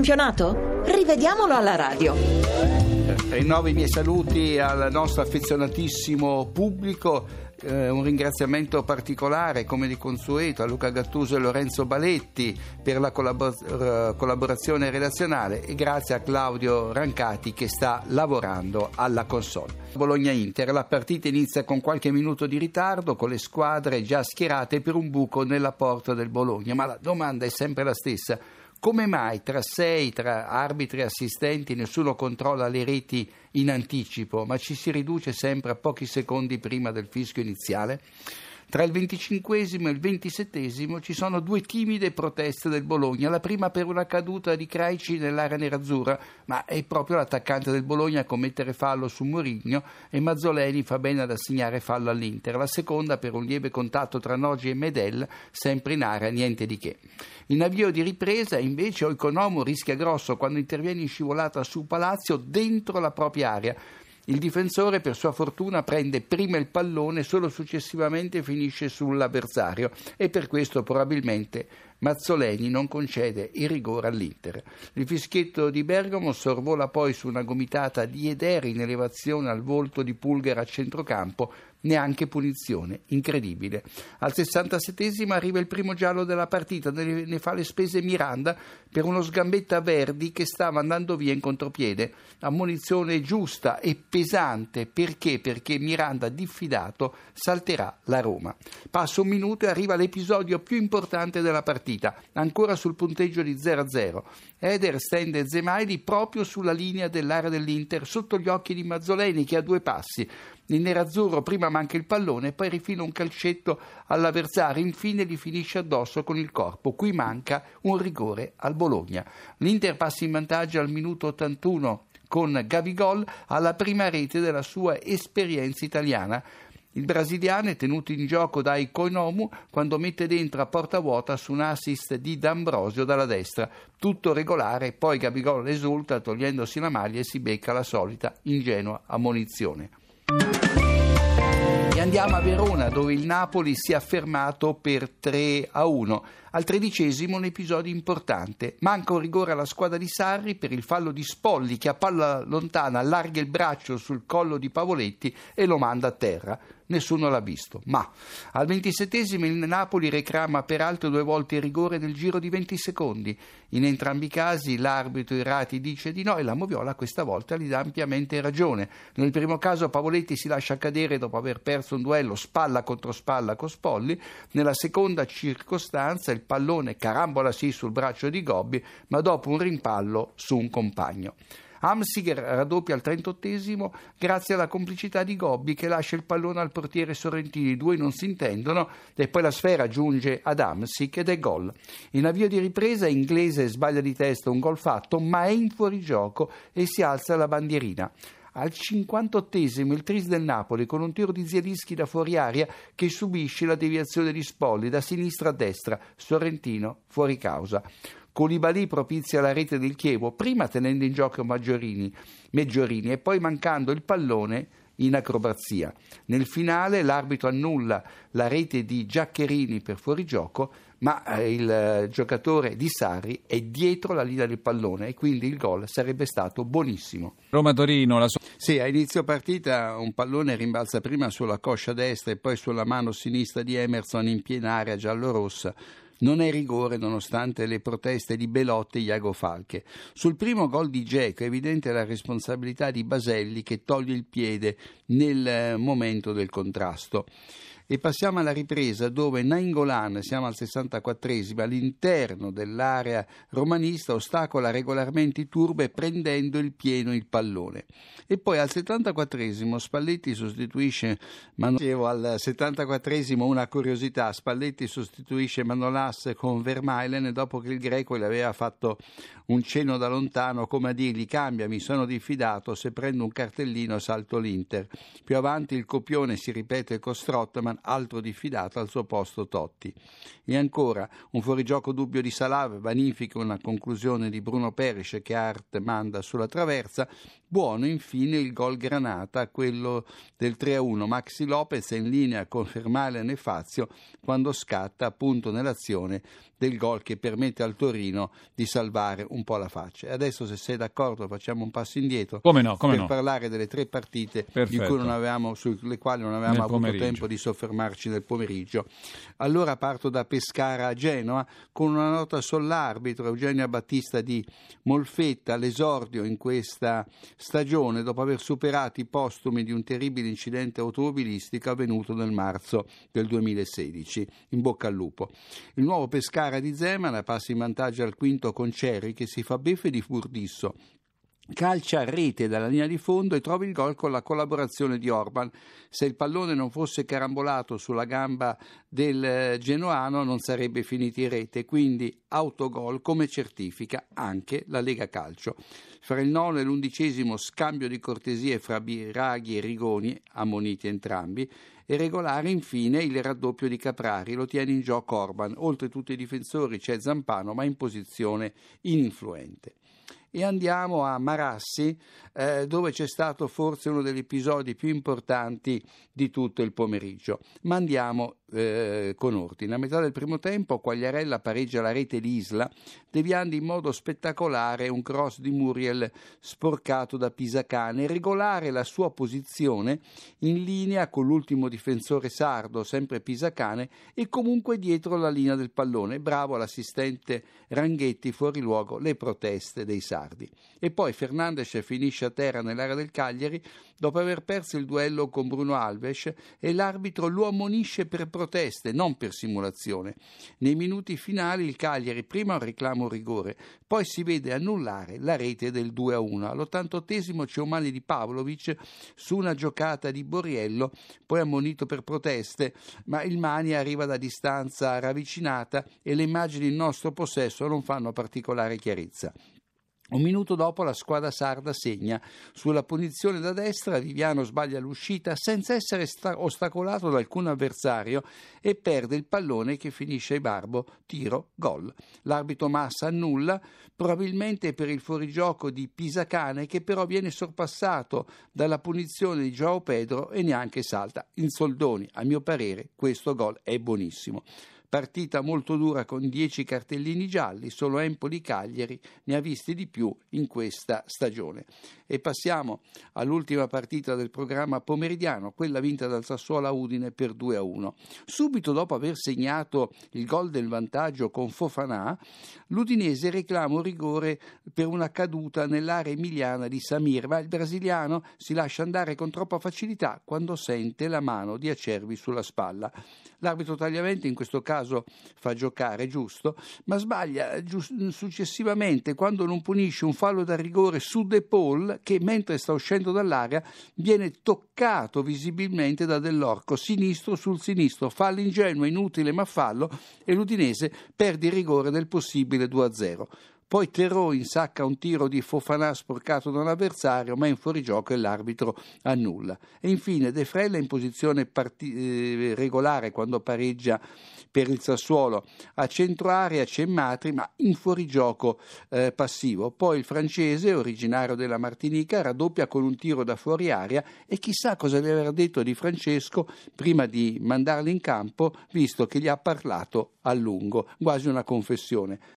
campionato? Rivediamolo alla radio. Rinnovo i miei saluti al nostro affezionatissimo pubblico. Eh, un ringraziamento particolare, come di consueto, a Luca Gattuso e Lorenzo Baletti per la collabor- collaborazione redazionale e grazie a Claudio Rancati che sta lavorando alla console. Bologna-Inter, la partita inizia con qualche minuto di ritardo, con le squadre già schierate per un buco nella porta del Bologna, ma la domanda è sempre la stessa come mai tra sei, tra arbitri e assistenti, nessuno controlla le reti in anticipo, ma ci si riduce sempre a pochi secondi prima del fischio iniziale? Tra il 25 e il 27 ci sono due timide proteste del Bologna, la prima per una caduta di Craici nell'area nerazzurra, ma è proprio l'attaccante del Bologna a commettere fallo su Murigno e Mazzoleni fa bene ad assegnare fallo all'Inter, la seconda per un lieve contatto tra Nogi e Medel, sempre in area, niente di che. In avvio di ripresa invece Oikonomo rischia grosso quando interviene in scivolata su Palazzo dentro la propria area il difensore, per sua fortuna, prende prima il pallone, solo successivamente finisce sull'avversario e per questo probabilmente Mazzoleni non concede il rigore all'Inter. Il fischietto di Bergamo sorvola poi su una gomitata di Ederi in elevazione al volto di Pulgara a centrocampo neanche punizione, incredibile. Al 67 arriva il primo giallo della partita, ne fa le spese Miranda per uno sgambetta Verdi che stava andando via in contropiede. Ammonizione giusta e pesante perché? Perché Miranda diffidato salterà la Roma. Passa un minuto e arriva l'episodio più importante della partita, ancora sul punteggio di 0-0. Eder stende Zemaili proprio sulla linea dell'area dell'Inter, sotto gli occhi di Mazzoleni che ha due passi. Il nerazzurro prima manca il pallone, poi rifila un calcetto all'avversario, infine gli finisce addosso con il corpo. Qui manca un rigore al Bologna. L'Inter passa in vantaggio al minuto 81 con Gavigol alla prima rete della sua esperienza italiana. Il brasiliano è tenuto in gioco da Ikonomu quando mette dentro a porta vuota su un assist di D'Ambrosio dalla destra. Tutto regolare, poi Gabigol esulta togliendosi la maglia e si becca la solita ingenua ammonizione. E andiamo a Verona dove il Napoli si è affermato per 3 a 1. Al tredicesimo un episodio importante. Manca un rigore alla squadra di Sarri per il fallo di Spolli che a palla lontana allarga il braccio sul collo di Pavoletti e lo manda a terra. Nessuno l'ha visto. Ma al ventisettesimo il Napoli reclama peraltro due volte il rigore nel giro di 20 secondi. In entrambi i casi l'arbitro Irati dice di no e la Moviola questa volta gli dà ampiamente ragione. Nel primo caso Pavoletti si lascia cadere dopo aver perso un duello spalla contro spalla con Spolli. Nella seconda circostanza il pallone carambola sì sul braccio di Gobbi, ma dopo un rimpallo su un compagno. Amsiger raddoppia al 38 grazie alla complicità di Gobbi che lascia il pallone al portiere Sorrentini. I due non si intendono e poi la sfera giunge ad Amsic ed è gol. In avvio di ripresa inglese sbaglia di testa un gol fatto ma è in fuorigioco e si alza la bandierina. Al 58esimo il Tris del Napoli con un tiro di Zielinski da fuori aria che subisce la deviazione di Spolli da sinistra a destra, Sorrentino fuori causa. Colibali propizia la rete del Chievo, prima tenendo in gioco Maggiorini, Meggiorini e poi mancando il pallone in acrobazia. Nel finale l'arbitro annulla la rete di Giaccherini per fuorigioco, ma eh, il eh, giocatore di Sarri è dietro la linea del pallone e quindi il gol sarebbe stato buonissimo. Roma-Torino, la so- Sì, a inizio partita un pallone rimbalza prima sulla coscia destra e poi sulla mano sinistra di Emerson in piena area giallorossa non è rigore nonostante le proteste di Belotti e Iago Falche. Sul primo gol di Geco è evidente la responsabilità di Baselli che toglie il piede nel eh, momento del contrasto. E passiamo alla ripresa dove Nainggolan, siamo al 64esimo, all'interno dell'area romanista ostacola regolarmente i turbe prendendo il pieno il pallone. E poi al 74esimo Spalletti sostituisce Manolas. Al 74esimo una curiosità, Spalletti sostituisce Manolas con Vermeilen dopo che il greco le aveva fatto un cenno da lontano come a dirgli cambia, mi sono diffidato, se prendo un cartellino salto l'Inter. Più avanti il copione si ripete con Strottman altro diffidato, al suo posto Totti. E ancora un fuorigioco dubbio di Salave vanifica una conclusione di Bruno Perisce che Art manda sulla traversa. Buono infine il gol Granata, quello del 3-1. Maxi Lopez è in linea con Fermale Nefazio quando scatta appunto nell'azione del gol che permette al Torino di salvare un po' la faccia. E adesso se sei d'accordo facciamo un passo indietro come no, come per no. parlare delle tre partite Perfetto. sulle quali non avevamo Nel avuto pomeriggio. tempo di soffermarci nel pomeriggio. Allora parto da Pescara a Genova con una nota sull'arbitro Eugenio Battista di Molfetta, l'esordio in questa stagione dopo aver superato i postumi di un terribile incidente automobilistico avvenuto nel marzo del 2016. In bocca al lupo. Il nuovo Pescara di Zemana passa in vantaggio al quinto con Cerri che si fa beffe di Furdisso calcia a rete dalla linea di fondo e trova il gol con la collaborazione di Orban. Se il pallone non fosse carambolato sulla gamba del eh, genoano non sarebbe finito in rete, quindi autogol come certifica anche la Lega Calcio. Fra il nono e l'undicesimo scambio di cortesie fra Biraghi e Rigoni, ammoniti entrambi, e regolare infine il raddoppio di Caprari, lo tiene in gioco Orban. Oltre tutti i difensori c'è Zampano ma in posizione ininfluente e andiamo a Marassi eh, dove c'è stato forse uno degli episodi più importanti di tutto il pomeriggio. Ma andiamo eh, con ordine. A metà del primo tempo Quagliarella pareggia la rete di Isla deviando in modo spettacolare un cross di Muriel sporcato da Pisacane regolare la sua posizione in linea con l'ultimo difensore sardo, sempre Pisacane, e comunque dietro la linea del pallone. Bravo l'assistente Ranghetti fuori luogo le proteste dei sardi. E poi Fernandes finisce a terra nell'area del Cagliari dopo aver perso il duello con Bruno Alves e l'arbitro lo ammonisce per proteste, non per simulazione. Nei minuti finali il Cagliari prima un reclamo rigore, poi si vede annullare la rete del 2-1. All'88esimo c'è un male di Pavlovic su una giocata di Borriello, poi ammonito per proteste, ma il Mani arriva da distanza ravvicinata e le immagini in nostro possesso non fanno particolare chiarezza. Un minuto dopo la squadra sarda segna. Sulla punizione da destra Viviano sbaglia l'uscita senza essere sta- ostacolato da alcun avversario e perde il pallone che finisce ai Barbo, tiro, gol. L'arbitro Massa annulla, probabilmente per il fuorigioco di Pisacane che però viene sorpassato dalla punizione di Joao Pedro e neanche salta. In soldoni, a mio parere, questo gol è buonissimo. Partita molto dura con 10 cartellini gialli, solo Empoli Cagliari ne ha visti di più in questa stagione. E passiamo all'ultima partita del programma pomeridiano, quella vinta dal Sassuolo a Udine per 2 a 1. Subito dopo aver segnato il gol del vantaggio con Fofanà, l'Udinese reclama un rigore per una caduta nell'area emiliana di Samir, ma il brasiliano si lascia andare con troppa facilità quando sente la mano di Acerbi sulla spalla. L'arbitro tagliamento in questo caso fa giocare, giusto, ma sbaglia giust- successivamente quando non punisce un fallo da rigore su De Paul che mentre sta uscendo dall'area viene toccato visibilmente da Dell'Orco, sinistro sul sinistro, fallo ingenuo, inutile ma fallo e l'Udinese perde il rigore del possibile 2-0. Poi Terò insacca un tiro di Fofanà sporcato da un avversario, ma in fuorigioco e l'arbitro annulla. E infine De Frella in posizione parti- eh, regolare quando pareggia per il Sassuolo. A centro area c'è Matri, ma in fuorigioco eh, passivo. Poi il francese, originario della Martinica, raddoppia con un tiro da fuori area e chissà cosa gli avrà detto di Francesco prima di mandarlo in campo, visto che gli ha parlato a lungo, quasi una confessione.